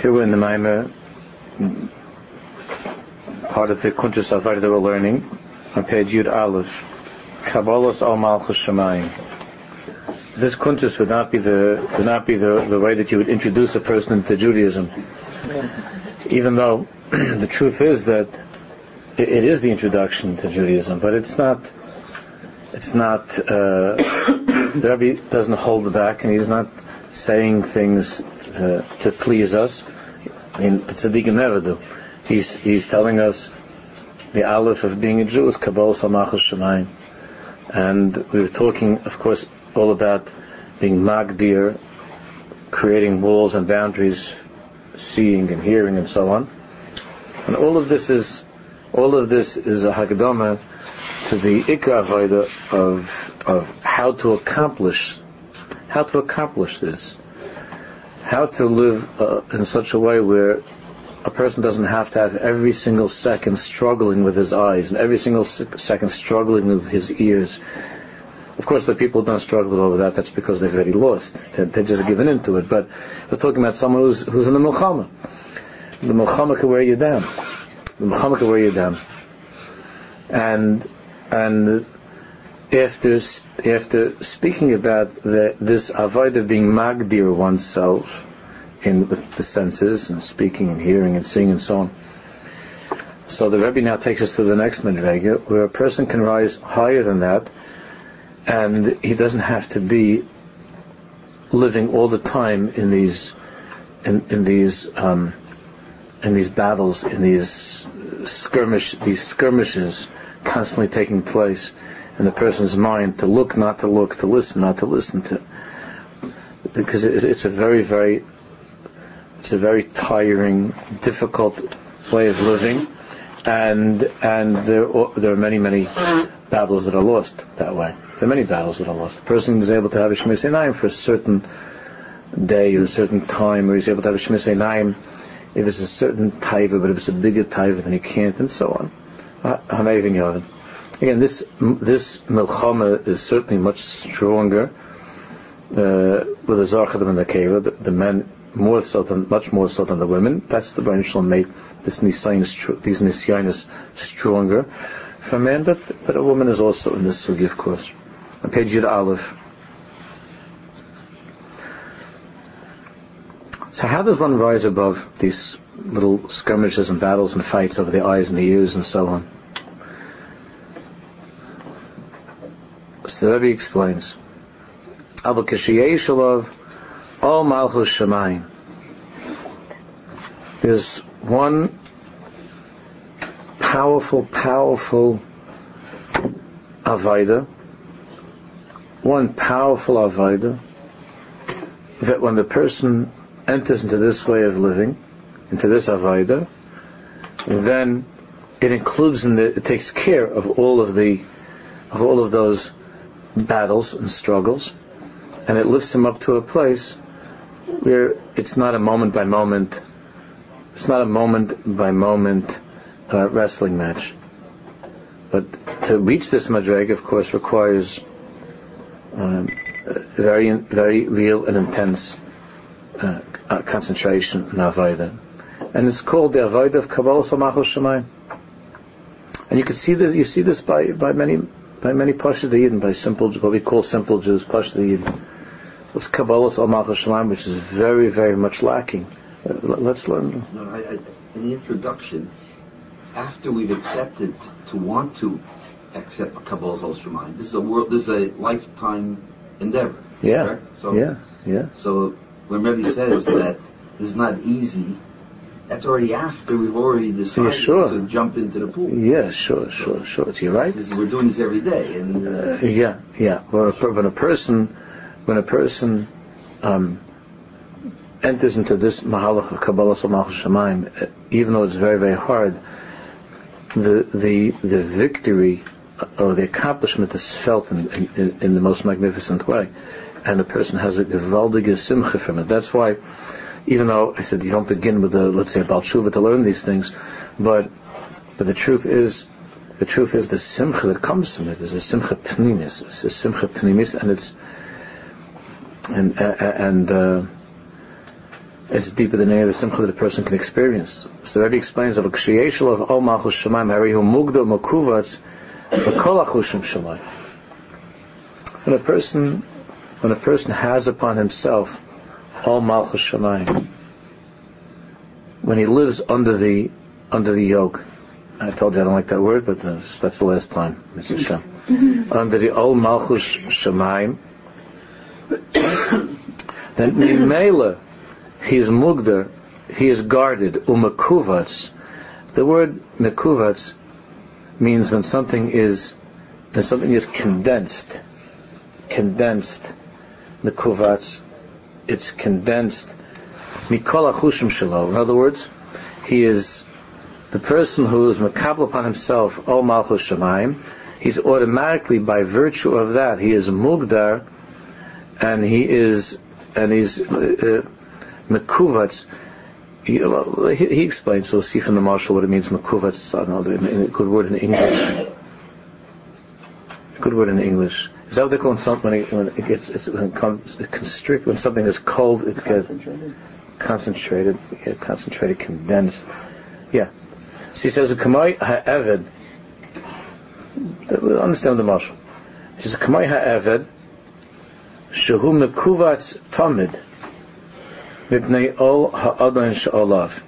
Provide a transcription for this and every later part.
Here we're in the Maimer, part of the Kuntres Avodah that we're learning, on page Yud Aleph, Kabbalas Al Malchus Shemayim. This Kuntres would not be the would not be the, the way that you would introduce a person into Judaism, even though the truth is that it, it is the introduction to Judaism, but it's not. It's not. Uh, the Rebbe doesn't hold back, and he's not saying things uh, to please us. I mean, the tzaddikim do. He's he's telling us the aleph of being a Jew is Kabbalah Samachos Shemayim, and we were talking, of course, all about being magdir, creating walls and boundaries, seeing and hearing and so on, and all of this is all of this is a hagdama to the ikar of of how to accomplish how to accomplish this how to live uh, in such a way where a person doesn't have to have every single second struggling with his eyes and every single second struggling with his ears. Of course, the people don't struggle over that. That's because they've already lost. They're, they're just given into it. But we're talking about someone who's, who's in the milchama. The milchama can wear you down. The milchama can wear you down. And and after after speaking about the, this avoid of being magdir oneself in with the senses and speaking and hearing and seeing and so on. So the Rebbe now takes us to the next madrega, where a person can rise higher than that, and he doesn't have to be living all the time in these in, in these um, in these battles, in these skirmish these skirmishes constantly taking place in the person's mind to look, not to look, to listen, not to listen to. Because it's a very, very, it's a very tiring, difficult way of living, and and there there are many, many battles that are lost that way. There are many battles that are lost. A person is able to have a Einayim for a certain day or a certain time, or he's able to have a Einayim if it's a certain taiva, but if it's a bigger taiva, then he can't, and so on. Again, this this milchama is certainly much stronger uh, with the zarchadim and the keva. The, the, men more so than much more so than the women. That's the Baruch Shalom made this nisayin these nisyanis stronger for men, but but a woman is also in this sugi, of course. On page Yud Aleph. So how does one rise above these little skirmishes and battles and fights over the eyes and the ears and so on? So the Rebbe explains, all Malchus Shemayim. There's one powerful, powerful Avaida, one powerful Avaida, that when the person enters into this way of living, into this Avaida, then it includes in the, it takes care of all of the, of all of those battles and struggles, and it lifts him up to a place where it's not a moment by moment, it's not a moment by moment uh, wrestling match. But to reach this madreg, of course, requires um, very, very real and intense uh, uh, concentration and avodah. And it's called the avodah of Kabbalah Samachos Shemayim. And you can see this, you see this by, by many by many Pashad Yidden, by simple, what we call simple Jews, Pashad Yidden. It's Kabbalah's al Malchus which is very, very much lacking. Uh, let's learn. No, I, I, in the introduction, after we've accepted to want to accept Kabbalah's al Shemaim, this is a world, this is a lifetime endeavor. Yeah. So, yeah. Yeah. So when Rebbe says that this is not easy, that's already after we've already decided yeah, sure. to jump into the pool. Yeah, sure, sure, sure. You're right. Is, we're doing this every day, and uh, uh, yeah, yeah. A, when a person, when a person um, enters into this mahalach of Kabbalah Samach Shemaim, uh, even though it's very, very hard, the the the victory or the accomplishment is felt in, in, in the most magnificent way, and the person has a gewaldige simcha from it. That's why even though I said you don't begin with the let's say about tshuva to learn these things, but but the truth is the truth is the simcha that comes from it is a simcha pnimis, it's a simcha pnimis, and it's and uh, and uh, It's deeper than any other simcha that a person can experience. So Rebbe explains of a kshiyeshel of Ol Malchus Shemaim, Harihu Mugdo Makuvatz, V'kol Achushim Shemaim. When a person, when a person has upon himself Ol Malchus Shemaim, when he lives under the, under the yoke, I told you I don't like that word, but that's, that's the last time. under the Ol Malchus Shemaim, then Mimela, he is mugdar, he is guarded, umakuvats. The word makuvats means when something is, when something is condensed, condensed, makuvats, it's condensed, mikol shelo. In other words, he is the person who is makabel upon himself, O malchus shemaim, he's automatically, by virtue of that, he is mugdar, and he is, and he's, uh, mekuvats. He, he, explains. we'll see from the mashal what it means. Mekuvats. I don't know. A good word in English. Good word in English. Is that what they call something when it, when it gets it's, when it comes it constrict when something is cold it gets concentrated, get concentrated, condensed. Yeah. So he says a kamai ha'eved. Understand the mashal. He says a kamai ha'eved. Shehu mekuvats tamid. Mipnei ol ha'adon sha'olav.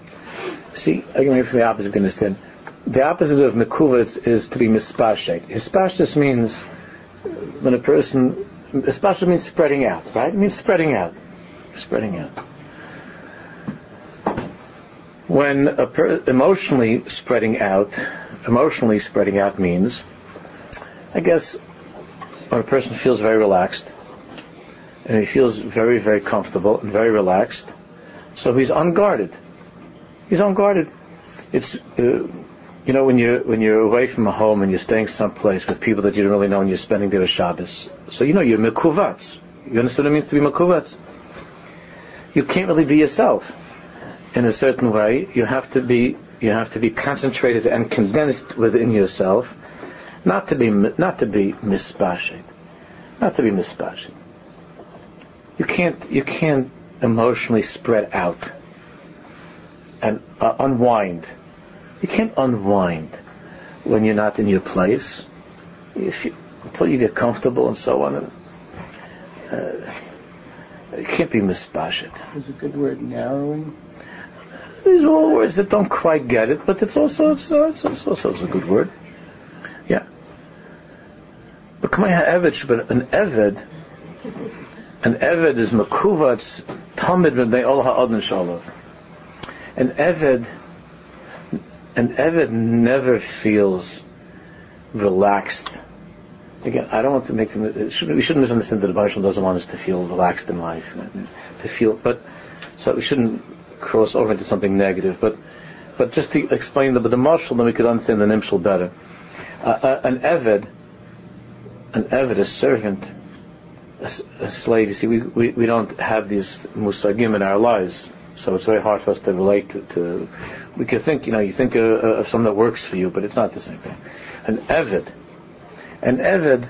See, I can from the opposite you can understand. The opposite of mekuvas is to be mispashet. Hispashtus means when a person, mispashet means spreading out, right? It means spreading out. Spreading out. When a per, emotionally spreading out, emotionally spreading out means, I guess, when a person feels very relaxed, and he feels very, very comfortable and very relaxed. So he's unguarded. He's unguarded. It's, uh, you know, when you're, when you're away from a home and you're staying someplace with people that you don't really know and you're spending there Shabbos. So, you know, you're mekuvats. You understand what it means to be mekuvats? You can't really be yourself in a certain way. You have to be, you have to be concentrated and condensed within yourself, not to be, not to be mispashing, not to be mispashing you can't you can't emotionally spread out and uh, unwind. You can't unwind when you're not in your place. You, until you get comfortable and so on. And, uh, it can't be mispashit. Is a good word narrowing? These are all words that don't quite get it, but it's also it's, uh, it's also it's a good word. Yeah. But Kamaya Eved, but an Eved an Eved is Makuvat's Tamid Mibnei Ol Ha'adon Shalov. An Eved, an Eved never feels relaxed. Again, I don't want to make them, we shouldn't misunderstand that the Bible doesn't want us to feel relaxed in life, to feel, but, so we shouldn't cross over into something negative, but, but just to explain the, but the mashal, then we could understand the nimshal better. Uh, uh, an Eved, an Eved, a servant, slave. You see, we, we, we don't have these musagim in our lives, so it's very hard for us to relate to. to we could think, you know, you think uh, uh of something that works for you, but it's not the same thing. An evid, an evid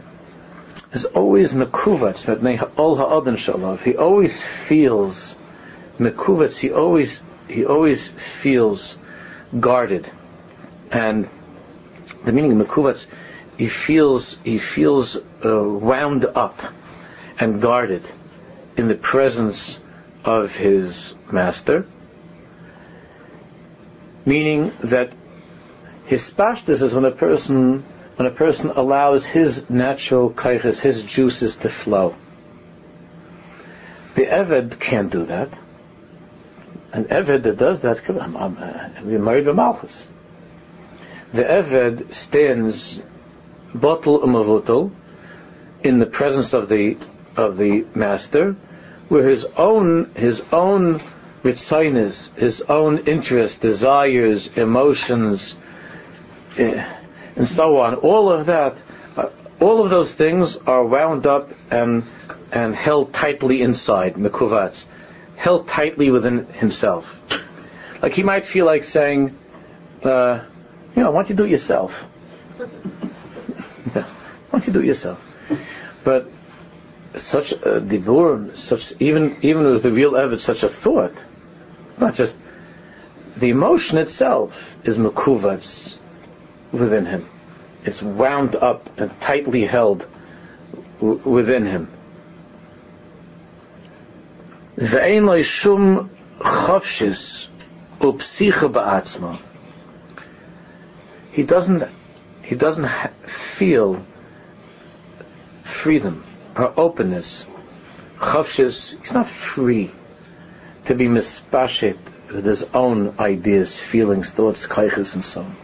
is always mekuvatz ol shalav. He always feels mekuvatz. He always he always feels guarded, and the meaning of mekuvatz, he feels he feels uh, wound up and guarded in the presence of his master, meaning that his pashtus is when a person when a person allows his natural kaiches, his juices to flow. The Eved can't do that. An Eved that does that, I'm, uh, I'm, I'm married to Malchus. The Eved stands bottle umavutal in the presence of the of the master, where his own his own ritzinus, his own interests, desires, emotions, eh, and so on, all of that, uh, all of those things are wound up and and held tightly inside mekuvatz, held tightly within himself. Like he might feel like saying, uh, you know, why don't you do it yourself? why don't you do it yourself? But such a dibur, such even even with the real evidence, such a thought, It's not just the emotion itself is makuvats within him. It's wound up and tightly held w- within him. Ve'ein lo upsicha ba'atzma. He doesn't, he doesn't feel freedom or openness. Chofshis, he's not free to be mispashet with his own ideas, feelings, thoughts, kaiches, and so on.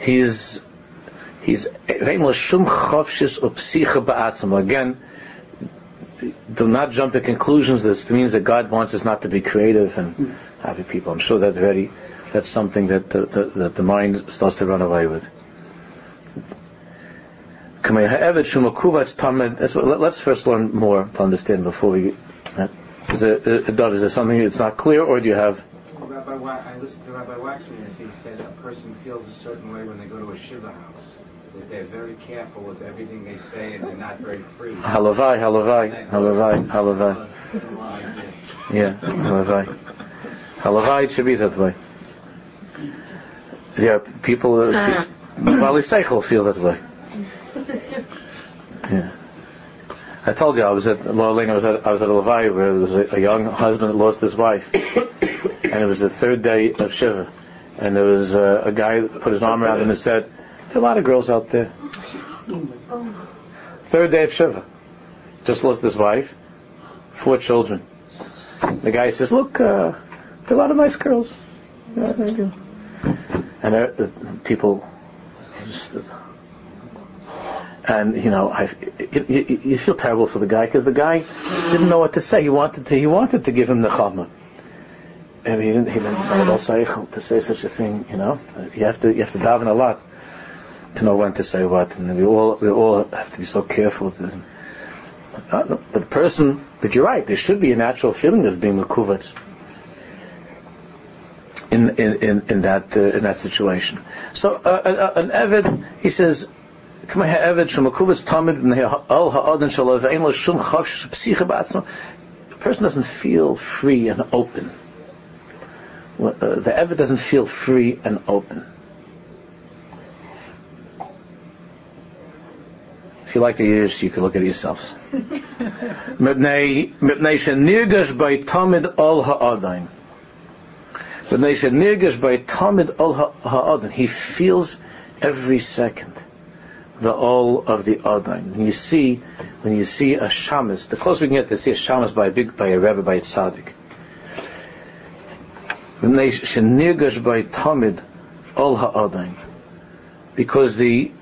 He's he's. Again, do not jump to conclusions. This means that God wants us not to be creative and happy people. I'm sure that already that's something that the, the, that the mind starts to run away with. Let's first learn more to understand before we. Is there, uh, is there something that's not clear, or do you have? Well, Rabbi, I listened to Rabbi Waxman as he said a person feels a certain way when they go to a shiva house. That they're very careful with everything they say and they're not very free. Halavai, halavai, halavai, halavai. Yeah, halavai. Halavai it should be that way. Yeah, people, uh, Bali Seichel feel that way. Yeah. I told you I was at Loling, I was at I was at a Levi where there was a, a young husband that lost his wife, and it was the third day of Shiva, and there was uh, a guy that put his arm around him and said, "There are a lot of girls out there." Third day of Shiva, just lost his wife, four children. The guy says, "Look, uh, there are a lot of nice girls." Yeah. And uh, people, just, and you know, I, you feel terrible for the guy because the guy didn't know what to say. He wanted to, he wanted to give him the chama, and he didn't, he didn't have al seichel to say such a thing. You know, you have to, you have to daven a lot to know when to say what, and we all, we all have to be so careful this. But the person, but you're right. There should be a natural feeling of being mekuvat in in in, in that uh, in that situation. So uh, uh, an Evid, he says. The person doesn't feel free and open. Uh, the Evid doesn't feel free and open. If you like the ears, you can look at yourselves. He feels every second the all of the Adain. When you see, when you see a shamus, the closer we can get to see a shamus by a big, by a rebbe, by a tzaddik. by all. Because the,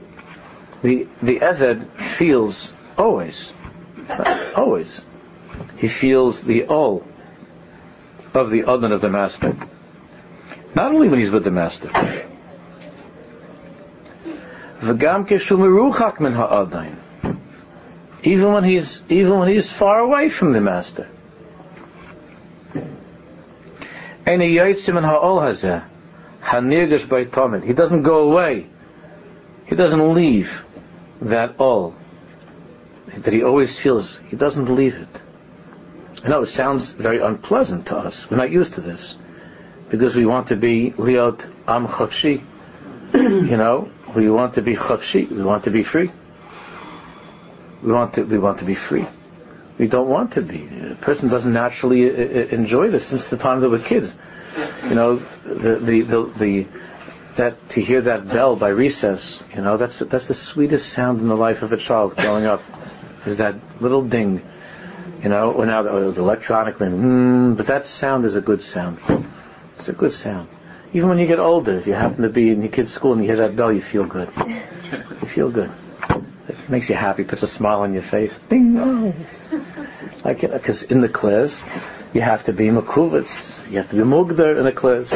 the, the Eved feels always, always, he feels the all of the Adon of the Master. Not only when he's with the Master, min ha'adain. Even when he's even when he's far away from the master. Yotzim ha'ol hazeh hanirgash by. He doesn't go away. He doesn't leave that all that he always feels. He doesn't leave it. I know it sounds very unpleasant to us. We're not used to this because we want to be liot am chafshi. You know, we want to be chafshi. We want to be free. We want to. We want to be free. We don't want to be. A person doesn't naturally uh, uh, enjoy this since the time they were kids. You know, the the the, the that to hear that bell by recess. You know, that's that's the sweetest sound in the life of a child growing up. Is that little ding. You know, when now the, the electronic, mm, but that sound is a good sound. It's a good sound. Even when you get older, if you happen to be in your kid's school and you hear that bell, you feel good. You feel good. It makes you happy, puts a smile on your face. Ding, oh. Like, uh, because in the class, you have to be makuvitz, you have to be mugdar in the class.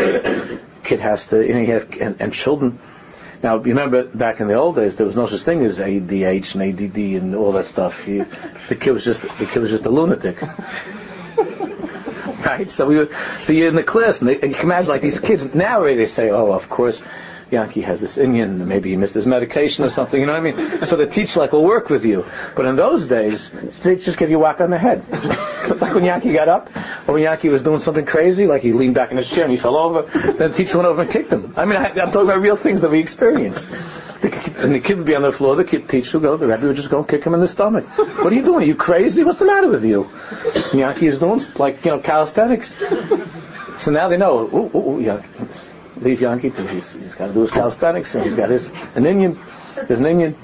Kid has to, you know, you have, and, and children. Now, you remember back in the old days, there was no such thing as ADH and ADD and all that stuff. You, the kid was just, the kid was just a lunatic. right? So we were, so you're in the class, and, they, and you can imagine like these kids now they say, "Oh, of course, Yankee has this Indian, maybe he missed his medication or something, you know what I mean? So the teacher like will work with you. But in those days, they just give you a whack on the head. like when Yankee got up, or when Yankee was doing something crazy, like he leaned back in his chair and he fell over, then the teacher went over and kicked him. I mean, I, I'm talking about real things that we experienced. And the kid would be on the floor, the kid, teacher would go, the rabbi would just go and kick him in the stomach. What are you doing? Are you crazy? What's the matter with you? Yankee is doing like, you know, calisthenics. So now they know, ooh, ooh, ooh, Yankee leave Yankee to he's, he's got to do his calisthenics and he's got his an Indian, there's an Indian.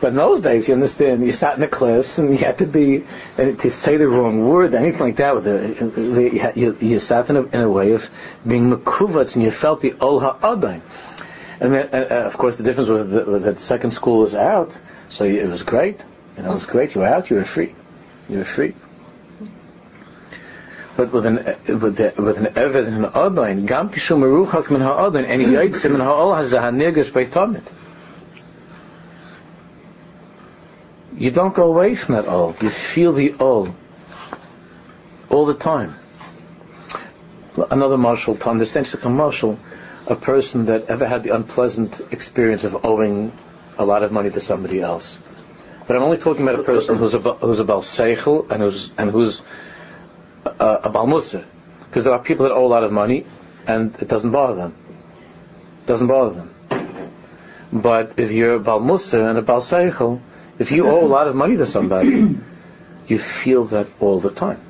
But in those days, you understand, you sat in a class and you had to be and to say the wrong word, anything like that. With a, you, you sat in a, in a way of being mekuvatz and you felt the ol ha'adai. And then, uh, of course, the difference was that, that the second school was out, so it was great. You know, it was great. You were out. You were free. You were free. But with an with, the, with an eved and an adain, gam kishu meruchak min ha'adain, and yitzim min ha'ol hazah nirgish beitamid. You don't go away from that all. You feel the all all the time. Another mashal to understand a mashal, a person that ever had the unpleasant experience of owing a lot of money to somebody else. But I'm only talking about a person who's a who's a bal and who's and who's a, a balmusa, because there are people that owe a lot of money and it doesn't bother them. It doesn't bother them. But if you're a balmusa and a balseichel, if you owe a lot of money to somebody, you feel that all the time.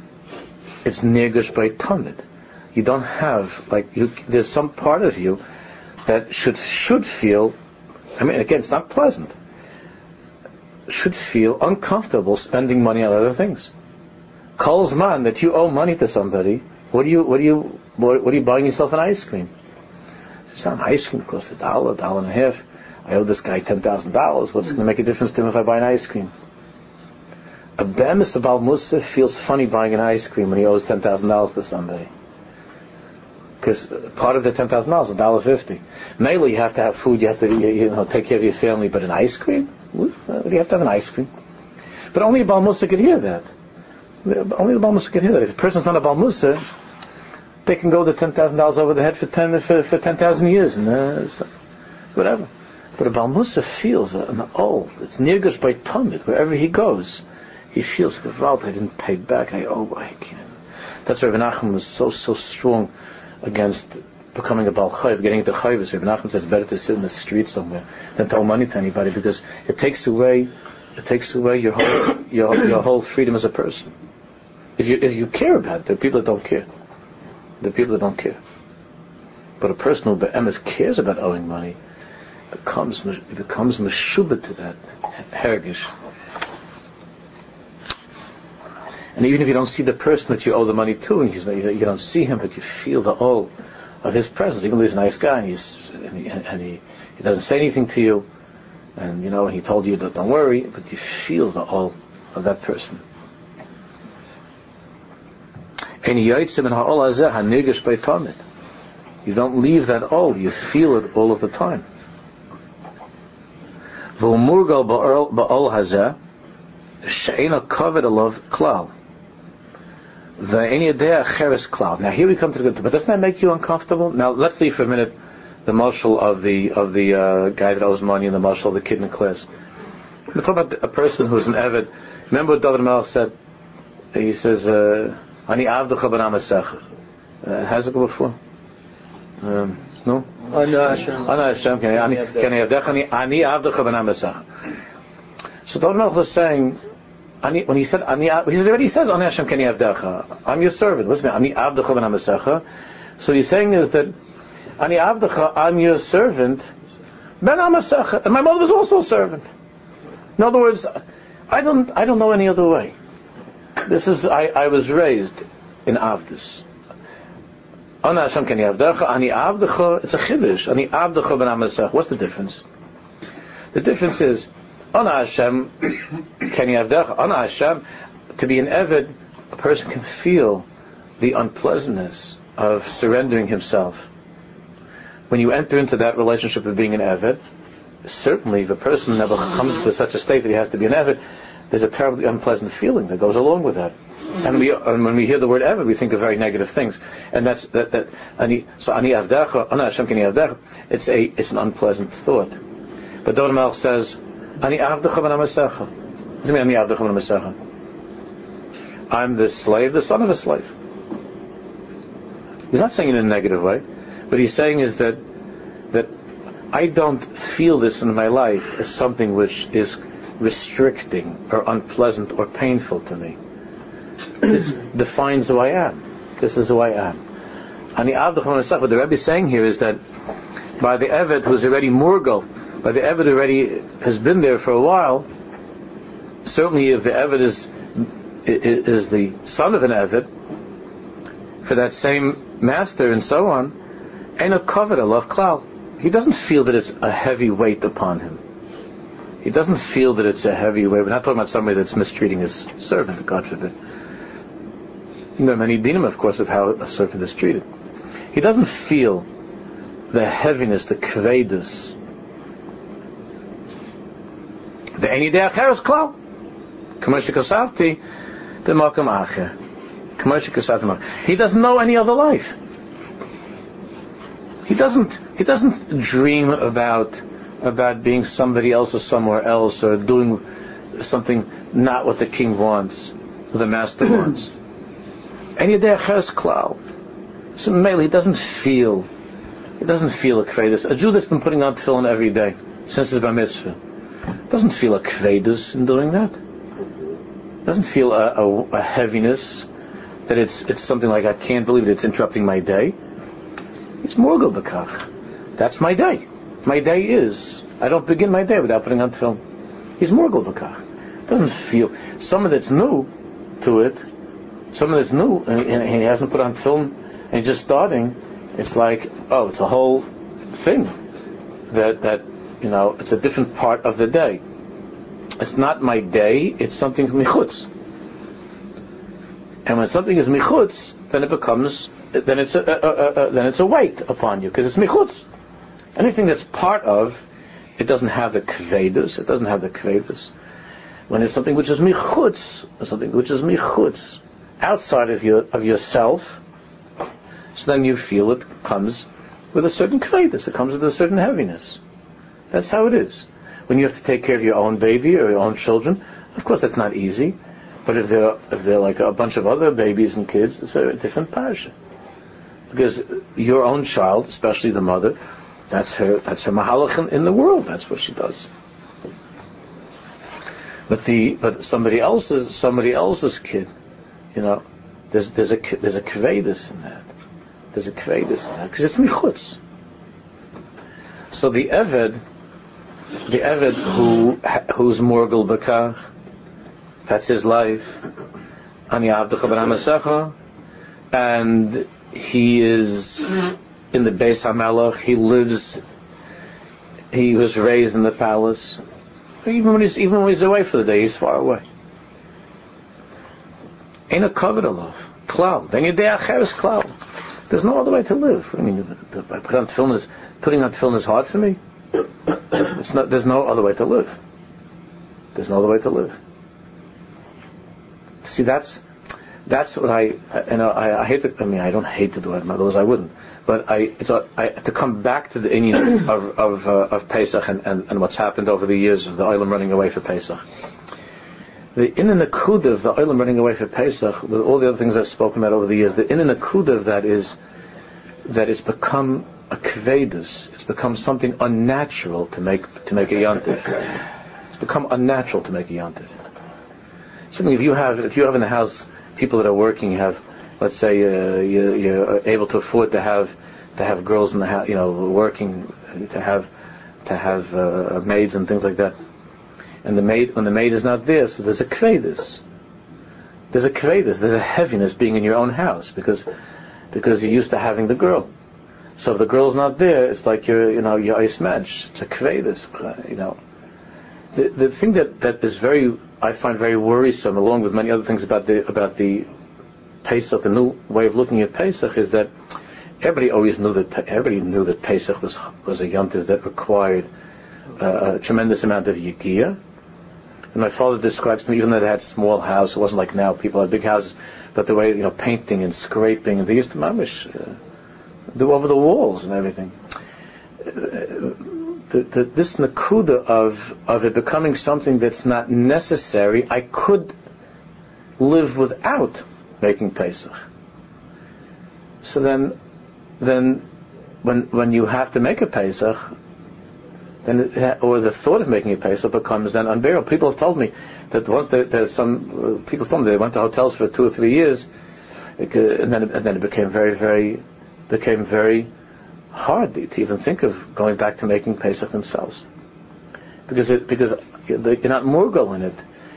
It's nirgush by tamid. You don't have like you. There's some part of you that should should feel. I mean, again, it's not pleasant. Should feel uncomfortable spending money on other things calls man that you owe money to somebody, what do you, what do you, what, what are you buying yourself an ice cream? It's not an ice cream, it costs a dollar, a dollar and a half. I owe this guy ten thousand dollars. What's going to make a difference to him if I buy an ice cream? A bemis about Musa feels funny buying an ice cream when he owes ten thousand dollars to somebody. Because part of the ten thousand dollars is dollar fifty. Mainly, you have to have food. You have to you, know take care of your family. But an ice cream, you have to have an ice cream. But only a Baal Musa could hear that. Only the Balmusa could hear that. If a person's not a Balmusa, they can go the ten thousand dollars over the head for ten for, for ten thousand years and uh, so, whatever. But a Balmusa feels an oh, it's nirgus by Talmud wherever he goes. He feels Gevalt, I didn't pay back, I owe, I can't. That's why Nachman was so, so strong against becoming a Baal getting into Chayvus. Rabbi Nachman says it's better to sit in the street somewhere than to owe money to anybody because it takes away, it takes away your whole, your, your whole freedom as a person. If you, if you care about are people that don't care. Are people that don't care. But a person who be'emes cares about owing money becomes becomes meshuba to that hergish. And even if you don't see the person that you owe the money to, and you don't see him, but you feel the all of his presence. Even though he's a nice guy, and, he's, and, he, and he, he doesn't say anything to you, and you know, and he told you that don't worry, but you feel the all of that person. You don't leave that all, you feel it all of the time the Enyadeah Cheres cloud. Now here we come to the good, but doesn't that make you uncomfortable? Now let's leave for a minute the mashal of the of the uh, guy that owes money and the mashal of the kid in the class. We're talking about a person who's an avid. Remember what David Melch said? He says, uh, Ani avdecha ben amasech. Uh, has it before? Um, no? Ani avdecha ben amasech. So David Melch was saying, when he said, ani, he already said, ani Hashem, can I avdecha? I'm your servant. What's mean? Ani avdech b'nam esacha. So he's saying is that, ani avdecha, I'm your servant, b'nam esacha. And my mother was also a servant. In other words, I don't, I don't know any other way. This is, I, I was raised in Avdus. Ana Hashem can Yavdecha, Ani Avdecha, it's a chiddush. Ani Avdecha ben Amasech. What's the difference? The difference is, Ana Hashem can Yavdecha, Ana Hashem, to be an Eved, a person can feel the unpleasantness of surrendering himself. When you enter into that relationship of being an Eved, certainly if a person never comes to such a state that he has to be an Eved, there's a terribly unpleasant feeling that goes along with that. And we, and when we hear the word Eved, we think of very negative things. And that's, that, that, ani, so ani avdecha, ana Hashem avdecha, it's a, it's an unpleasant thought. But Don Melch says, ani avdecha v'namasecha. What does it mean, ani avdecha v'namasecha? I'm the slave, the son of a slave. He's not saying it in a negative way, but he's saying is that, that I don't feel this in my life as something which is restricting or unpleasant or painful to me. This defines who I am. This is who I am. And the what the Rebbe is saying here is that by the Evet who's already Murgal, by the Evet already has been there for a while, certainly if the Evet is is the son of an Evet, for that same master and so on, ain't a covet, a love cloud. He doesn't feel that it's a heavy weight upon him. He doesn't feel that it's a heavy weight. We're not talking about somebody that's mistreating his servant, God forbid. There are many dinim, of course, of how a servant is treated. He doesn't feel the heaviness, the kvedus. Any day acheres klal. K'moshe kasavti, b'makam acher. K'moshe kasavti He doesn't know any other life. He doesn't, he doesn't dream about, about being somebody else or somewhere else or doing something not what the king wants, or the master wants. And Yedei Acheres Klal. So mainly, he doesn't feel, he doesn't feel a kvedus. A Jew that's been putting on tefillin every day since his bar mitzvah doesn't feel a kvedus in doing that. Doesn't feel a, a, a, heaviness that it's it's something like I can't believe it. It's interrupting my day. It's morgul bekach. That's my day. My day is. I don't begin my day without putting on tefillin. He's morgul bekach. Doesn't feel. Some of that's new to it someone that's new and he hasn't put on film and he's just starting, it's like, oh, it's a whole thing that that you know, it's a different part of the day. It's not my day; it's something michutz. And when something is michutz, then it becomes then it's a, a, a, then it's a weight upon you because it's michutz. Anything that's part of, it doesn't have the kvedus. It doesn't have the kvedus. When it's something which is michutz, something which is michutz, outside of your of yourself, so then you feel it comes with a certain kvedus, it comes with a certain heaviness. That's how it is. When you have to take care of your own baby or your own children, of course that's not easy. But if they're if they're like a bunch of other babies and kids, it's a different parsha. Because your own child, especially the mother, that's her that's her mahalach in the world. That's what she does. But the but somebody else's somebody else's kid, you know, there's there's a there's a kvedus in that. There's a kvedus in that because it's michutz. So the eved, the eved who who's morgul bekach, that's his life. Ani avdecha and he is in the Beis Hamelach. He lives. He was raised in the palace. Even when he's even when he's away for the day, he's far away. Ain't a covet love. Cloud. Then your day is cloud. There's no other way to live. I mean, put on tefillin is, putting on tefillin is hard for me. Not, there's no other way to live. There's no other way to live. See, that's, that's what I, and I, I hate to, I mean, I don't hate to do it, otherwise I wouldn't. But I, a, I, to come back to the Indian of, of, uh, of Pesach and, and, and what's happened over the years of the Olam running away for Pesach the in and akud of the oilam running away for Pesach, with all the other things I've spoken about over the years, the in and akud of that is that it's become a kvedus. It's become something unnatural to make to make a yontif. It's become unnatural to make a yontif. Something if you have if you have in the house people that are working, have let's say uh, you, you're able to afford to have to have girls in the house, you know, working to have to have uh, maids and things like that and the maid when the maid is not there, so there's a kvedus. There's a kvedus. There's a heaviness being in your own house because because you're used to having the girl. So if the girl's not there, it's like you're you know you're ice match. It's a kvedus. You know, the the thing that that is very I find very worrisome, along with many other things about the about the Pesach, the new way of looking at Pesach, is that everybody always knew that everybody knew that Pesach was was a yontif that required uh, a tremendous amount of yikiyah And my father describes to me, even though they had small house, it wasn't like now people have big houses, but the way you know painting and scraping, they used to mamish uh, do over the walls and everything. Uh, the, the, this nakuda of of it becoming something that's not necessary, I could live without making Pesach. So then, then when when you have to make a Pesach, then it, or the thought of making a Pesach becomes then unbearable. People have told me that once there's some uh, people told me they went to hotels for two or three years, and then and then it became very very became very hard to even think of going back to making Pesach themselves because it because you're not morgul in it,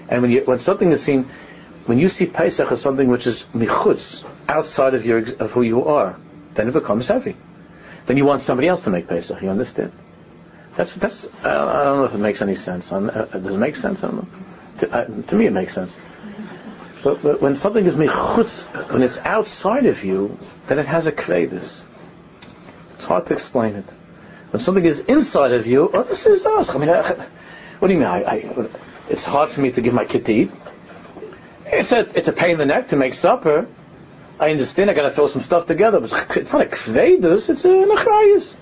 and when you when something is seen when you see Pesach as something which is michutz, outside of your of who you are, then it becomes heavy. Then you want somebody else to make Pesach. You understand? That's that's. I don't know if it makes any sense. Uh, does it make sense? I don't know. To, uh, to me, it makes sense. But, but, when something is michutz, when it's outside of you, then it has a kvedis. It's hard to explain it. When something is inside of you, oh, this is us. I mean, I, what do you mean? I, I, it's hard for me to give my kid to eat. It's a it's a pain in the neck to make supper. I understand. I got to throw some stuff together, but it's not a kvedus. It's a nachrayis.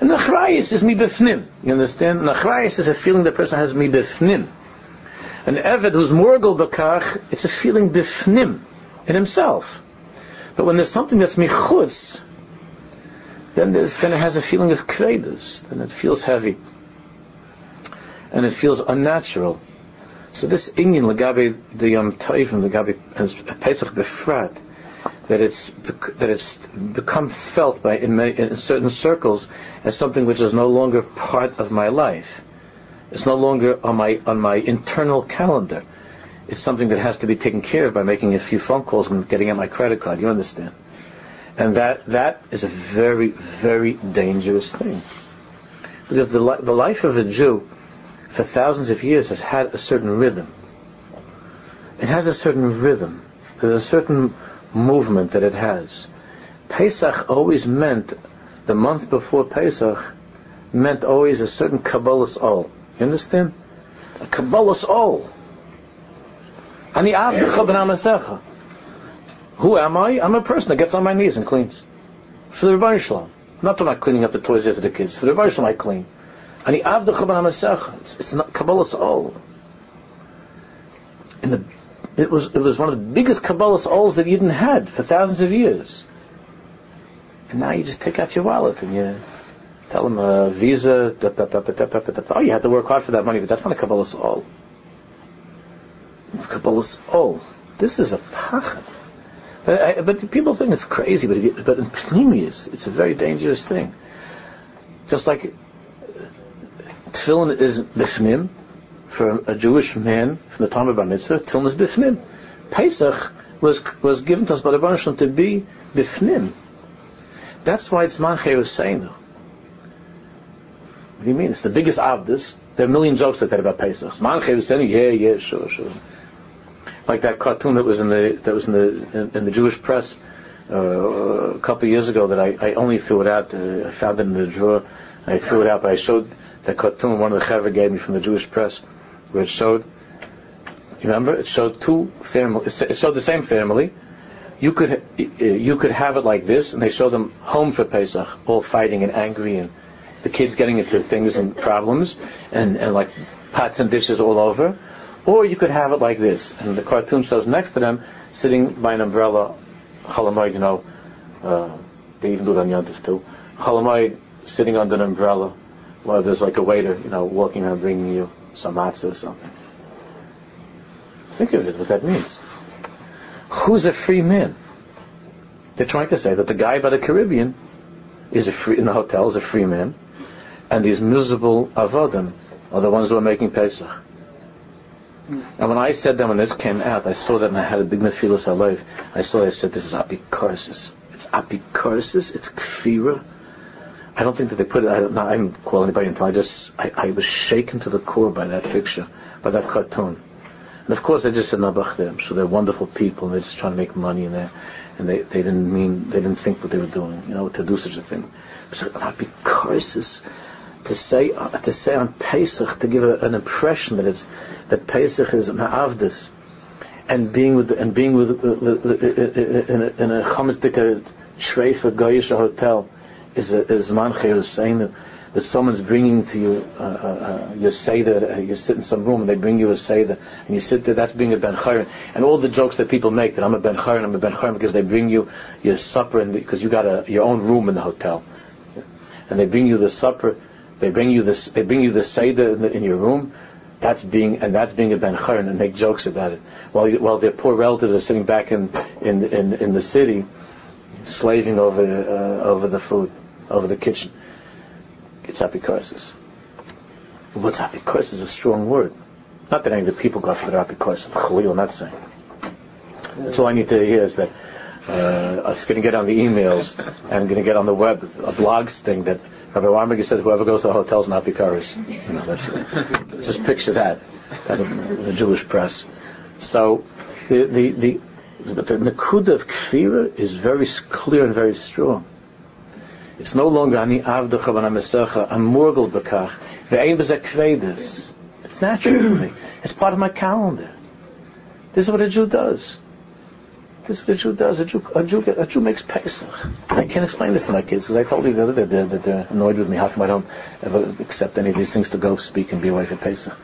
And nachrayis is mi befnim. You understand? Nachrayis is a feeling the person has mi. An eved who's morgul bakach, it's a feeling bifnim in himself. But when there's something that's michutz, then then it has a feeling of kvedus. Then it feels heavy. And it feels unnatural. So this Inyan Lagabi the Yom Tovim Lagabi Pesach Befrat that it's that it's become felt by in, in certain circles as something which is no longer part of my life. It's no longer on my on my internal calendar. It's something that has to be taken care of by making a few phone calls and getting out my credit card. You understand? And that that is a very very dangerous thing because the the life of a Jew for thousands of years has had a certain rhythm. It has a certain rhythm. There's a certain movement that it has. Pesach always meant, the month before Pesach, meant always a certain Kabbalah's all. You understand? A Kabbalah's all. Ani Who am I? I'm a person that gets on my knees and cleans. For the Rebbe Shalom. Not to not cleaning up the toys after the kids. For the Rebbe Shalom I clean. Ani avdecha ben It's, it's not Kabbalah's all. And the, it was it was one of the biggest Kabbalah's alls that Yidden had for thousands of years. And now you just take out your wallet and you tell them a uh, visa. Da, da, da, oh, you had to work hard for that money, but that's not a Kabbalah's all. Kabbalah's all. This is a pachad. But, uh, but, people think it's crazy, but, it, but in pnimius, it's a very dangerous thing. Just like tefillin is bifnim for a Jewish man from the time of Bar Mitzvah. Tefillin is bifnim. Pesach was was given to us by the Baruch to be bifnim. That's why it's Manche was saying though. What do you mean? It's the biggest avdus. There are a million jokes like that about Pesach. Manche was saying, yeah, yeah, sure, sure. Like that cartoon that was in the that was in the in, in the Jewish press uh, a couple of years ago that I, I only threw it out. Uh, I found it in the drawer. I threw it out, but I showed the cartoon one of the chaver gave me from the Jewish press, where it showed. You remember? It showed two families. It showed the same family. You could you could have it like this, and they show them home for Pesach, all fighting and angry, and the kids getting into things and problems, and, and like pots and dishes all over. Or you could have it like this, and the cartoon shows next to them sitting by an umbrella, chalamoid, you know, uh, they even do that on Yontif too. Chalamoid sitting under an umbrella, well, there's like a waiter, you know, walking around bringing you some matzah or something. Think of it, what that means. Who's a free man? They're trying to say that the guy by the Caribbean is a free, in the hotel is a free man, and these miserable avodim are the ones who are making Pesach. And when I said that when this came out, I saw that and I had a big nefilas alive. I saw I said this is apikorsis. It's apikorsis. It's kfira. I don't think that they put it. I don't, I didn't call anybody until I just I, I, was shaken to the core by that picture, by that cartoon. And of course, they just said nabach them. So they're wonderful people, and they're just trying to make money in there, and they, they didn't mean they didn't think what they were doing, you know, to do such a thing. So curses. To say to say on Pesach to give a, an impression that it's that Pesach is ma'avdis, and being with and being with in a, in a chametzdika shreifa hotel is a, is manche is saying that, that someone's bringing to you uh, uh, uh your seder, uh, you sit in some room and they bring you a seder, and you sit there, that's being a ben chayrin. And all the jokes that people make that I'm a ben chayrin, I'm a ben chayrin because they bring you your supper and because you got a, your own room in the hotel, and they bring you the supper they bring you this. They bring you the seder in, in your room. That's being and that's being a ben chayrin and make jokes about it. While while their poor relatives are sitting back in in in, in the city, slaving over uh, over the food, over the kitchen. It's apikorsis. What's apikorsis is a strong word. Not that any of the people got for their apikorsis. I'm not saying. That's all I need to hear is that uh, I was going to get on the emails and I'm going to get on the web a blogs thing that Rabbi Weinberger said, "Whoever goes to the hotel is not bikaris." You know, just picture that, that the Jewish press. So the the the, the, the nakuda of kfira is very clear and very strong. It's no longer ani avdecha ben amesecha amurgal bekach ve'ein bezek It's natural for me. It's part of my calendar. This is what a Jew does. This is what a Jew does. A Jew, a Jew, a Jew makes Pesach. I can't explain this to my kids because I told you the other day that they're, they're, annoyed with me. How come I don't ever accept any of these things to go speak and be away for Pesach?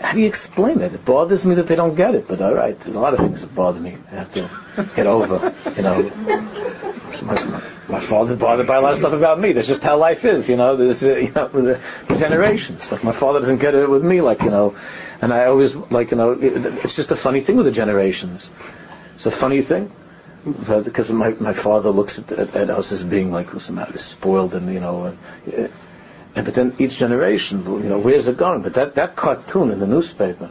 How do you explain it? It bothers me that they don't get it, but all right, a lot of things that bother me. I have to get over, you know. My, father's bothered by a lot of stuff about me. That's just how life is, you know. There's, uh, you know, the, the generations. Like my father doesn't get it with me, like you know. And I always like, you know, it, it's just a funny thing with the generations. It's a funny thing. Because my, my father looks at, at, at us as being like somehow spoiled and you know and, and but then each generation you know where's it going but that, that cartoon in the newspaper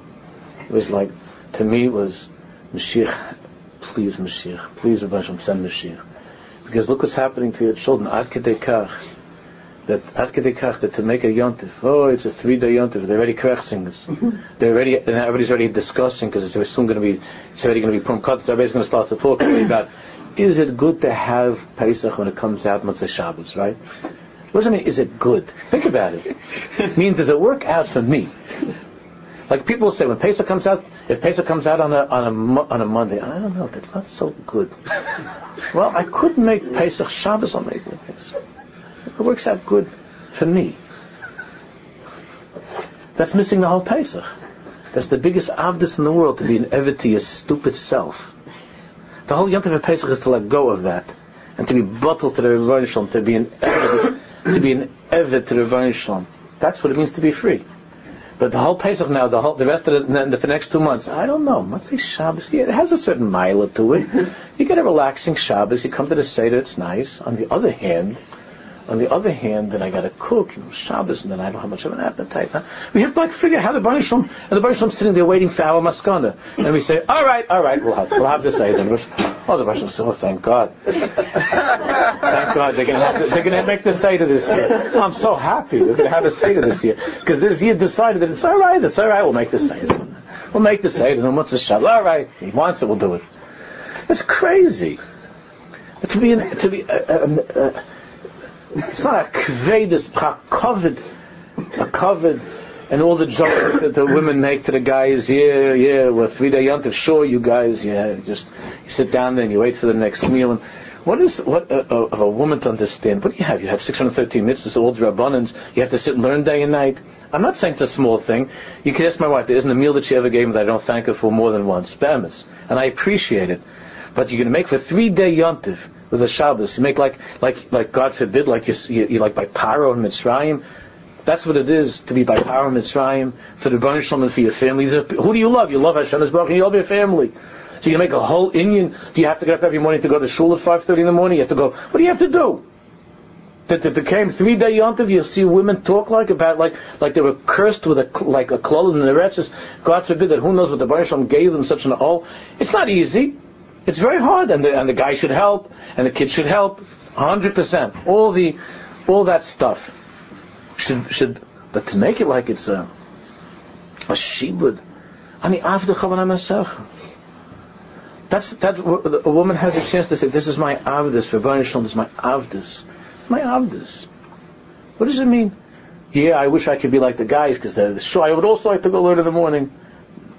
it was like to me was Mashiach please Mashiach please Rabbi send Mashiach because look what's happening to your children. Ad kach. That ad kach that to make a yontif. Oh it's a three day yontif. They're already correcting this they're already and everybody's already discussing because it's soon going to be it's already going to be prom cut everybody's going to start to talk about is it good to have Pesach when it comes out Motzei Shabbos right? What does it mean is it good? Think about it. I mean does it work out for me like people say when Pesach comes out, if Pesach comes out on a on a on a Monday, I don't know, that's not so good. well, I could make Pesach Shabbos. I'll make Pesach. It works out good for me. That's missing the whole Pesach. That's the biggest avdus in the world to be an evet to your stupid self. The whole Yom of Pesach is to let go of that and to be bottled to the Rebbeinu to be an evet, to be an to the Rebbeinu That's what it means to be free. But the whole Pesach now, the whole, the rest of the, the, next two months, I don't know. Let's say Shabbos, yeah, it has a certain mile to it. you get a relaxing Shabbos, you come to the Seder, it's nice. On the other hand, on the other hand, then I got to cook, you know, Shabbos, and then I don't have much of an appetite. Huh? We have to like figure out how the Baruch Shalom, and the Baruch Shalom sitting there waiting for our maskana. And we say, all right, all right, we'll have, we'll have Seder. And oh, the Baruch Shalom says, oh, thank God. thank God, they're going to have, they're going to make the Seder this year. I'm so happy they're going to have a Seder this year. Because this year decided that it's all right, it's all right, we'll make the Seder. We'll make the Seder, and what's the Shabbos? All right, he wants it, we'll do it. It's crazy. To be, to be, uh, uh, uh, it's not a kvedus, a covered, a covered, and all the jokes that the women make to the guys, yeah, yeah, we're three day yontif, sure, you guys, yeah, just you sit down there and you wait for the next meal. And what is what uh, uh of a woman to understand? What do you have? You have 613 mitzvahs, all the abundance. You have to sit and learn day and night. I'm not saying it's a small thing. You can ask my wife. There isn't a meal that she ever gave me that I don't thank her for more than once. Bemis. And I appreciate it. But you're going to make for three day yontif with a Shabbos. You make like, like, like God forbid, like you, you, like by Paro and Mitzrayim. That's what it is to be by Paro and Mitzrayim for the Baruch Shalom and for your family. Who do you love? You love Hashem Baruch and you love your family. So you make a whole Indian. Do you have to get up every morning to go to shul at 5.30 in the morning? You have to go, what do you have to do? That it became three day yontiv, you see women talk like about like like they were cursed with a like a clothing and the is God forbid that who knows what the Baruch Shalom gave them such an oh it's not easy. It's very hard, and the, and the guy should help, and the kid should help, 100%. All the, all that stuff should, should, but to make it like it's a, a shibud, I mean, after Chavanah That's, that, a woman has a chance to say, this is my avdus, this is my avdus. My avdus. What does it mean? Yeah, I wish I could be like the guys because they're the sure. I would also like to go learn in the morning.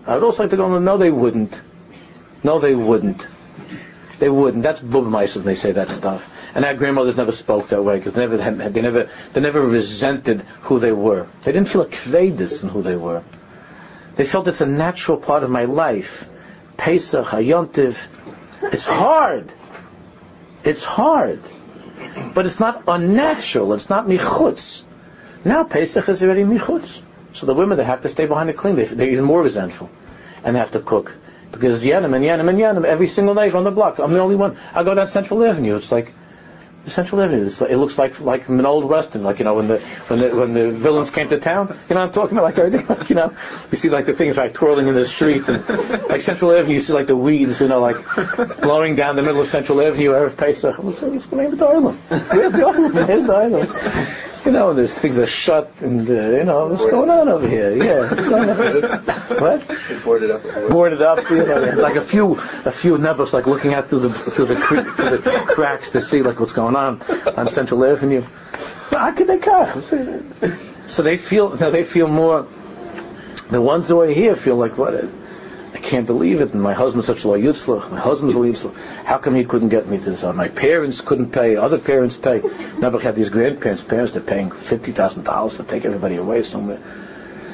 I would also like to go. No, they wouldn't. No, they wouldn't. They wouldn't. That's bubmais when they say that stuff. And our grandmothers never spoke that way because never had, they never they never resented who they were. They didn't feel a kvedis in who they were. They felt it's a natural part of my life. Pesach, Hayontiv. It's hard. It's hard. But it's not unnatural. It's not michutz. Now Pesach is already michutz. So the women that have to stay behind the clean, they, they're even more resentful. And they have to cook. Because Yanim and Yanim and Yanim every single night on the block. I'm the only one. I go down Central Avenue. It's like Central Avenue. Like, it looks like like an old western, like you know when the when the when the villains came to town. You know I'm talking about like everything. Like, you know you see like the things like twirling in the street and like Central Avenue. You see like the weeds, you know, like blowing down the middle of Central Avenue. Erev Pesach. What's the name of the island? Where's the island? Where's the island? You know, there's things are shut, and uh, you know what's going on over here. Yeah, what's going on? what? Boarded up. Boarded up. You know, like a few, a few nebels, like looking out through the through the cre- through the cracks to see like what's going on on Central Avenue. But how could they come? So they feel, now they feel more. The ones who are here feel like what? I can't believe it. And my husband's such a low yitzlach. My husband's a yitzlach. How come he couldn't get me to this? Uh, my parents couldn't pay. Other parents pay. Now we have these grandparents. Parents they're paying fifty thousand dollars to take everybody away somewhere.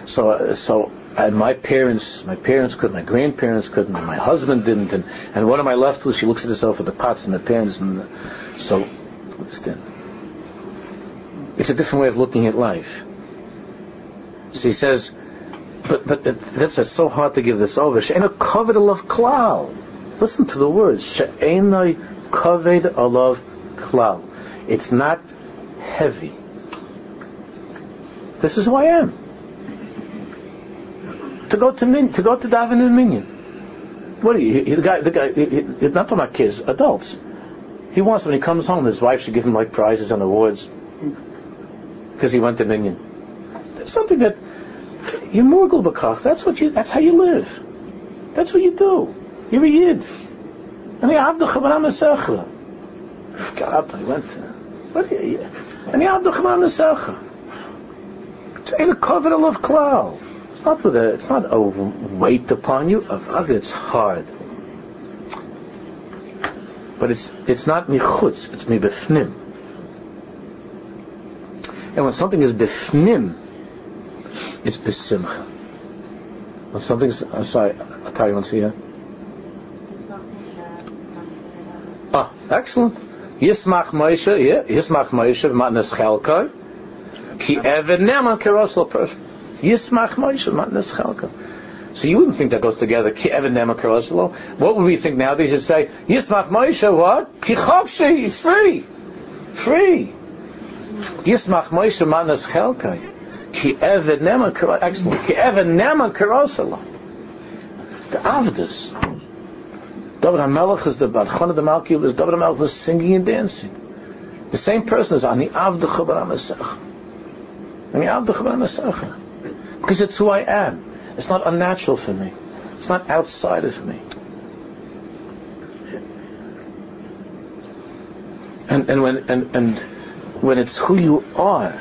So, uh, so, and my parents, my parents couldn't. My grandparents couldn't. And my husband didn't. And, and what am I left with? She looks at herself with the pots and the pans. And the, so. It's a different way of looking at life. So he says but but that's it's so hard to give this over. She'ena kaved alav klal. Listen to the words. She'ena kaved alav klal. It's not heavy. This is who I am. To go to min, to go to daven in minyan. What are you? He, the guy, the guy. He, he, not talking about kids, adults. He wants when he comes home, his wife should give him like prizes and awards because he went to minyan. That's something that you're morgul b'kach. That's what you. That's how you live. That's what you do. You're a yid. And the abdu chabaram nesecha. God, I went. What? And the abdu chabaram nesecha. It's ain't a covet of klal. It's not with a. It's not a weight upon you. It's hard. But it's it's not michutz. It's mi befnim. And when something is befnim, it's besimcha. When something's, I'm sorry, I'll tell you once here. Ah, excellent. Yismach Moshe, yeah, Yismach Moshe, matnes chelkoi, ki even nema kerosel person. Yismach Moshe, matnes chelkoi. So you wouldn't think that goes together. Ki even nema kerosel. What would we think now? You'd say, Yismach Moshe, what? Ki chavshi, he's free. Free. Yismach Moshe, matnes chelkoi. Ki eved nema excellent. Ki eved nema karosala. The Avdus. David HaMelech is the Barchon of the Malki is David HaMelech was singing and dancing. The same person is on the Avdu Chabar HaMasech. On the Avdu Chabar HaMasech. Because it's who I am. It's not unnatural for me. It's not outside of me. And, and when and, and when it's who you are,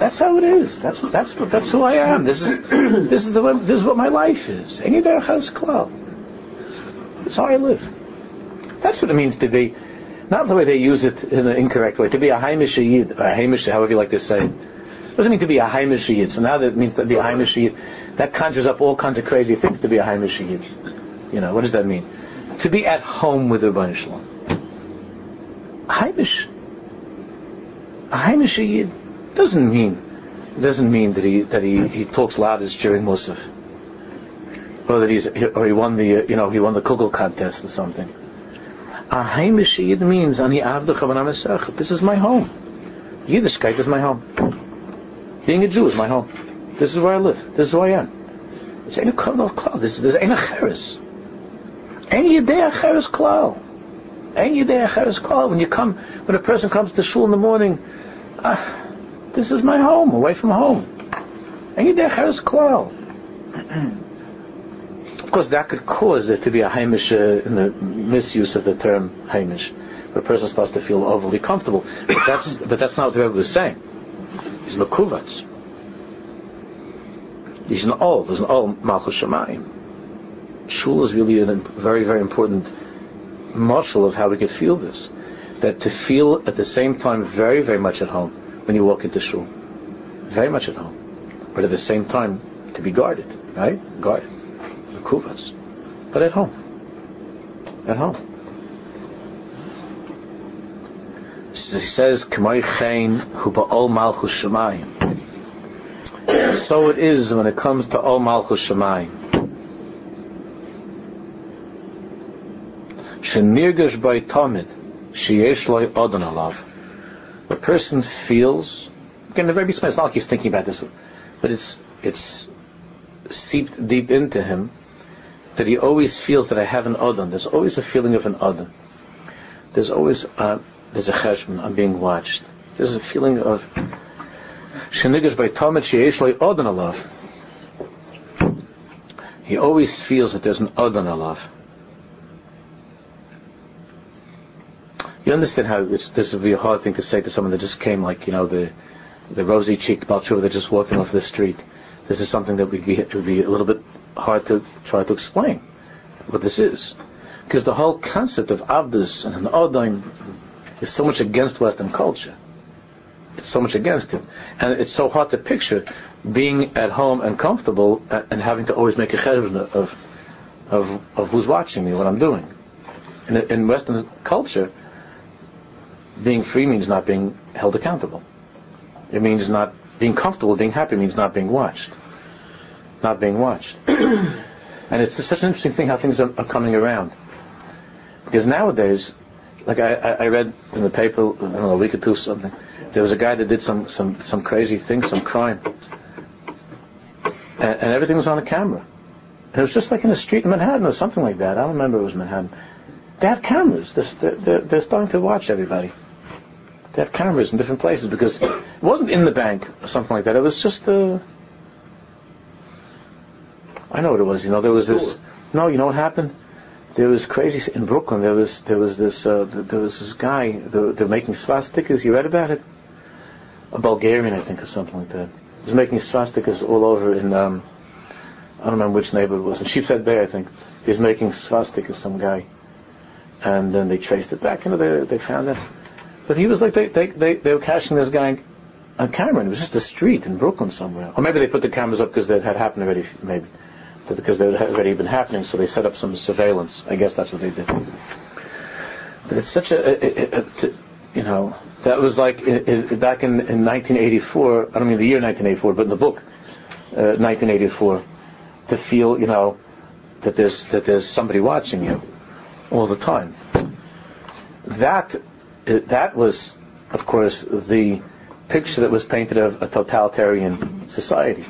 That's how it is. That's that's that's who I am. This is this is the this is what my life is. That's how I live. That's what it means to be, not the way they use it in an incorrect way. To be a Haimish Yid, or a Haimish, however you like to say it. doesn't mean to be a Haimish Yid. So now that means to be a Haimish Yid, that conjures up all kinds of crazy things to be a Haimish Yid. You know, what does that mean? To be at home with the Shalom. Haimish. A Haimish Yid doesn't mean doesn't mean that he that he, he talks loudest during Musaf, or that he's or he won the you know he won the kugel contest or something. A Haimish Yid means ani avducha This is my home. Yiddishkeit is my home. Being a Jew is my home. This is where I live. This is who I am. It's ain't a klal. This is ain't a cheres. Ain't yedei cheres klal. Ain't yedei cheres klal. When you come, when a person comes to shul in the morning, uh, this is my home, away from home. Ain't yedei cheres klal. Of course, that could cause there to be a Hamish uh, in the misuse of the term Hamish, where a person starts to feel overly comfortable. But that's but that's not what the Rebbe was saying. He's makuvats. He's an all. There's an all malchus shemayim. Shul is really a very very important mashal of how we could feel this. That to feel at the same time very very much at home when you walk into shul, very much at home, but at the same time to be guarded, right? Guarded the kuvas, but at home. At home. So He says. So it is when it comes to all malchus shemayim. Shenirgash by tamid sheyesh loy odon alav. A person feels. Again, the very smart. It's not like he's thinking about this, but it's it's seeped deep into him that he always feels that I have an odon. There's always a feeling of an odon. There's always uh, there's a cheshbon. I'm being watched. There's a feeling of shenigash by talmud sheyesh odon alav. He always feels that there's an odon alav. You understand how this would be a hard thing to say to someone that just came, like you know the the rosy cheeked baal tshuva that just walked in off the street. This is something that would be, would be a little bit hard to try to explain what this is. Because the whole concept of Abdus and an is so much against Western culture. It's so much against it. And it's so hard to picture being at home and comfortable and having to always make a cheshbon of, of, of who's watching me, what I'm doing. In, in Western culture, being free means not being held accountable. It means not being comfortable, being happy means not being watched not being watched. and it's such an interesting thing how things are, are coming around. Because nowadays, like I, I, read in the paper, I don't know, a week or two or something, there was a guy that did some, some, some crazy thing, some crime. And, and everything was on a camera. And it was just like in a street in Manhattan or something like that. I don't remember it was Manhattan. They have cameras. They're, they're, they're starting to watch everybody. They have cameras in different places because it wasn't in the bank or something like that. It was just a, uh, I know what it was. You know, there was this. No, you know what happened? There was crazy in Brooklyn. There was there was this uh, there was this guy. They're, they're making swastikas. You read about it? A Bulgarian, I think, or something like that. He was making swastikas all over in um, I don't remember which neighborhood it was in Sheepshead Bay, I think. He was making swastikas. Some guy, and then they traced it back. You know, they they found it. But he was like they they they, they were catching this guy on camera. It was just a street in Brooklyn somewhere. Or maybe they put the cameras up because that had happened already. Maybe because they had already been happening, so they set up some surveillance. I guess that's what they did. But it's such a, a, a, a you know, that was like back in, in 1984. I don't mean the year 1984, but in the book, uh, 1984, to feel, you know, that there's that there's somebody watching you all the time. That that was, of course, the picture that was painted of a totalitarian society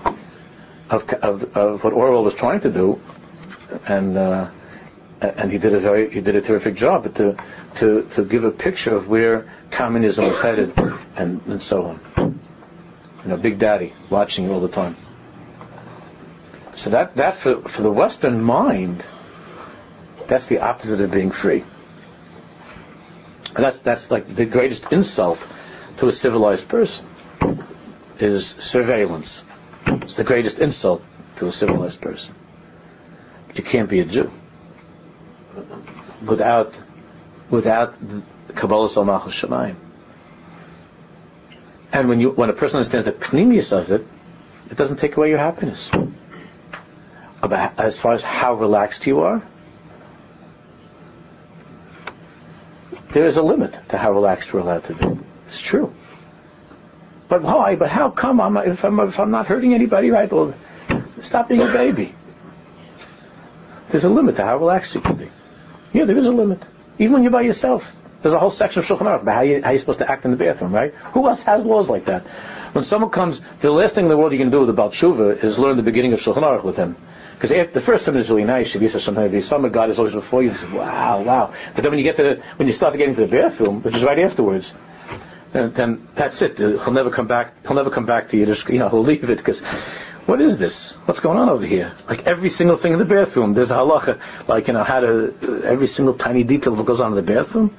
of, of, of what Orwell was trying to do, and uh, and he did a very he did a terrific job to to to give a picture of where communism was headed, and and so on. You know, Big Daddy watching all the time. So that that for for the Western mind, that's the opposite of being free. And that's that's like the greatest insult to a civilized person is surveillance it's the greatest insult to a civilized person. You can't be a Jew without without Kabbalah Salmachos Shemayim. And when you when a person understands the pnimius of it, it doesn't take away your happiness. About as far as how relaxed you are, there is a limit to how relaxed we're allowed to be. It's true. But why? But how come? I'm, if, I'm, if I'm not hurting anybody, right? Well, stop being a baby. There's a limit to how relaxed you can be. Yeah, there is a limit. Even when you're by yourself, There's a whole section of Shulchan Aruch about how, you, how you're supposed to act in the bathroom, right? Who else has laws like that? When someone comes, the last thing in the world you can do with the Baal Tshuva is learn the beginning of Shulchan Aruch with him. Because the first time is really nice, Shabbat or something. The summer God is always before you. You say, wow, wow. But then when you get to the, when you start getting to the bathroom, which is right afterwards, then, then that's it. Uh, he'll never come back. He'll never come back to Yiddish. You know, he'll leave it because what is this? What's going on over here? Like every single thing in the bathroom, there's a halacha. Like you know, how to uh, every single tiny detail of what goes on in the bathroom.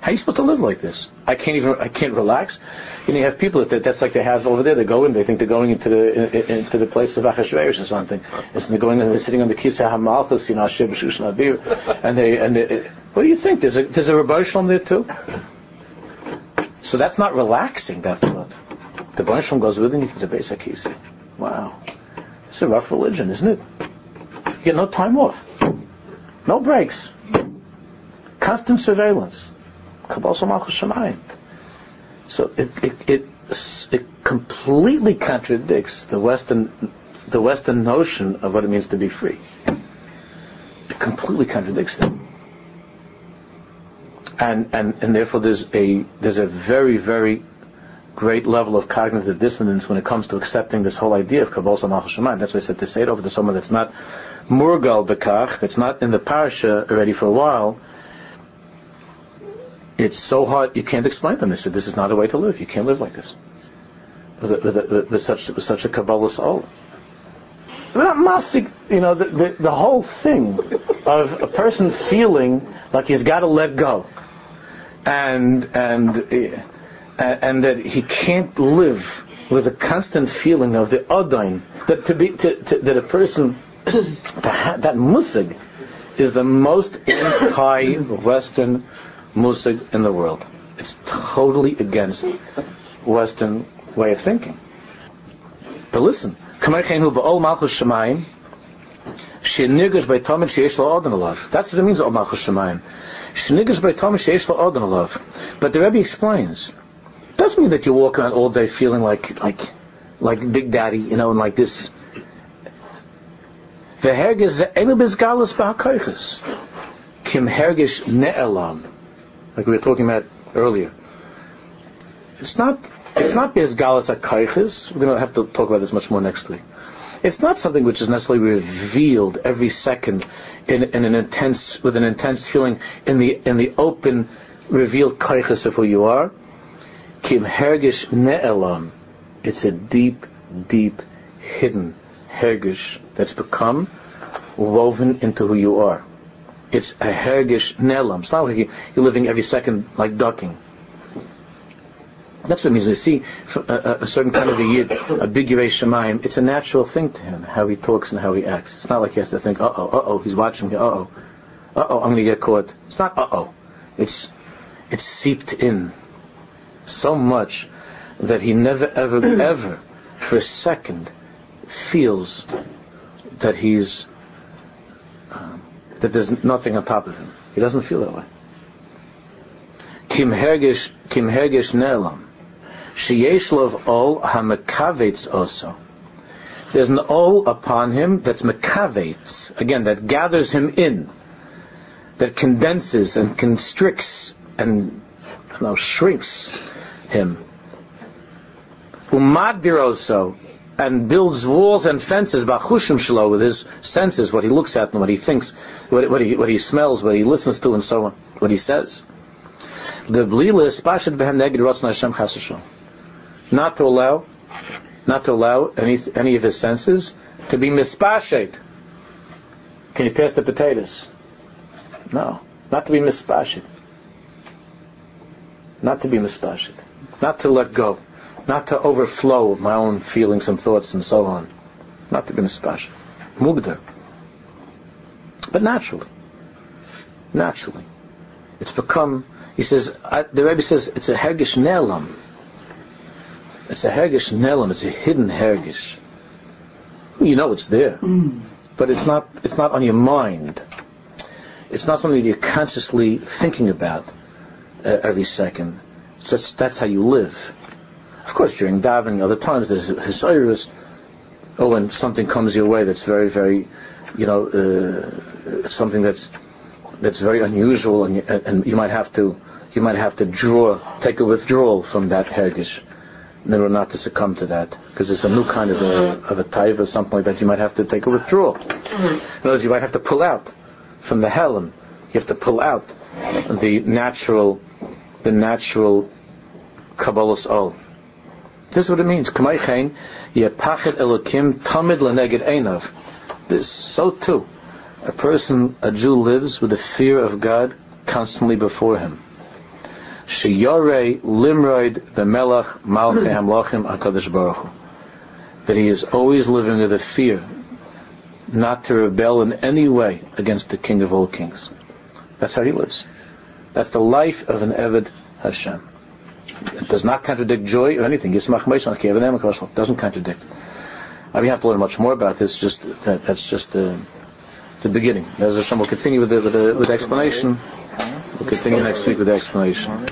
How are you supposed to live like this? I can't even. I can't relax. You know, you have people that that's like they have over there. They go in. They think they're going into the in, into the place of Achashverosh or something. And they're going and they're sitting on the Kisah Hamalchus, you know, Hashem Shushan and they and they, what do you think? There's a there's a Shalom there too. So that's not relaxing. That's what the Shalom goes with you to the base of Kisah. Wow, it's a rough religion, isn't it? You get no time off, no breaks, constant surveillance. So it, it, it, it completely contradicts the Western, the Western notion of what it means to be free. It completely contradicts them. And, and, and therefore there's a, there's a very, very great level of cognitive dissonance when it comes to accepting this whole idea of Kabbalah Samach Shemayim. That's why I said to say it over to someone that's not Murgal Bekach, that's not in the parasha already for a while, it's so hard you can't explain them. They said this is not a way to live. You can't live like this with, a, with, with such with such a kabbalah soul. Not masik, you know, the, the, the whole thing of a person feeling like he's got to let go, and and eh, and that he can't live with a constant feeling of the adain that to be to, to, that a person that, that musig is the most anti-Western musig in the world. It's totally against Western way of thinking. But listen, that's what it means, Shemayim. But the Rebbe explains, it doesn't mean that you walk around all day feeling like, like, like Big Daddy, you know, and like this. Ba'akoiches. Kim hergish ne'elam like we were talking about earlier. It's not it's not Bezgalas Akaiches. We're going to have to talk about this much more next week. It's not something which is necessarily revealed every second in, in an intense with an intense feeling in the in the open revealed kaiches of who you are. Kim hergish ne'elam. It's a deep, deep, hidden hergish that's become woven into who you are. It's a hergish nelam. It's not like you, are living every second like ducking. That's what it means. We see a, a, certain kind of a yid, a big Yerei Shemaim, it's a natural thing to him, how he talks and how he acts. It's not like he has to think, uh-oh, uh-oh, he's watching me, uh-oh, uh-oh, I'm going to get caught. It's not uh-oh. It's, it's seeped in so much that he never, ever, ever, for a second, feels that he's um, that there's nothing on top of him. He doesn't feel that way. Kim hergish, kim hergish ne'elam. Sheyesh lov ol hamakavetz also. There's an ol upon him that's makavetz, again, that gathers him in, that condenses and constricts and you know, shrinks him. Umadbir also, and builds walls and fences bachushim shlo with his senses, what he looks at and what he thinks, what, what, he, what he smells, what he listens to, and so on, what he says. The blila is pashad behem neged Hashem. Not to allow, not to allow any any of his senses to be mispashed. Can you pass the potatoes? No, not to be mispashed. Not to be mispashed. Not to let go not to overflow my own feelings and thoughts and so on. Not to be mispash. Mugda. But naturally. Naturally. It's become, he says, I, the Rebbe says, it's a hergish nelam. It's a hergish nelam. It's a hidden hergish. You know it's there. Mm. But it's not, it's not on your mind. It's not something that you're consciously thinking about uh, every second. So that's how you live. Of course, during davening, other times there's hisayrus. Oh, when something comes your way that's very, very, you know, uh, something that's that's very unusual, and you, and you might have to you might have to draw, take a withdrawal from that hergish in order not to succumb to that. Because it's a new kind of a, of a taiva or something like that. You might have to take a withdrawal. In other words, you might have to pull out from the helen. You have to pull out the natural, the natural kabbalas ol. This is what it means. This, so too, a person, a Jew lives with the fear of God constantly before him. Sheyore limroid b'melach malchei hakadosh baruch. That he is always living with a fear not to rebel in any way against the King of all kings. That's how he lives. That's the life of an Eved Hashem. It does not contradict joy or anything. Doesn't contradict. I mean, you have to learn much more about this. Just that, that's just the, the beginning. As Hashem will continue with the, with the, with explanation. We'll continue next week with the explanation.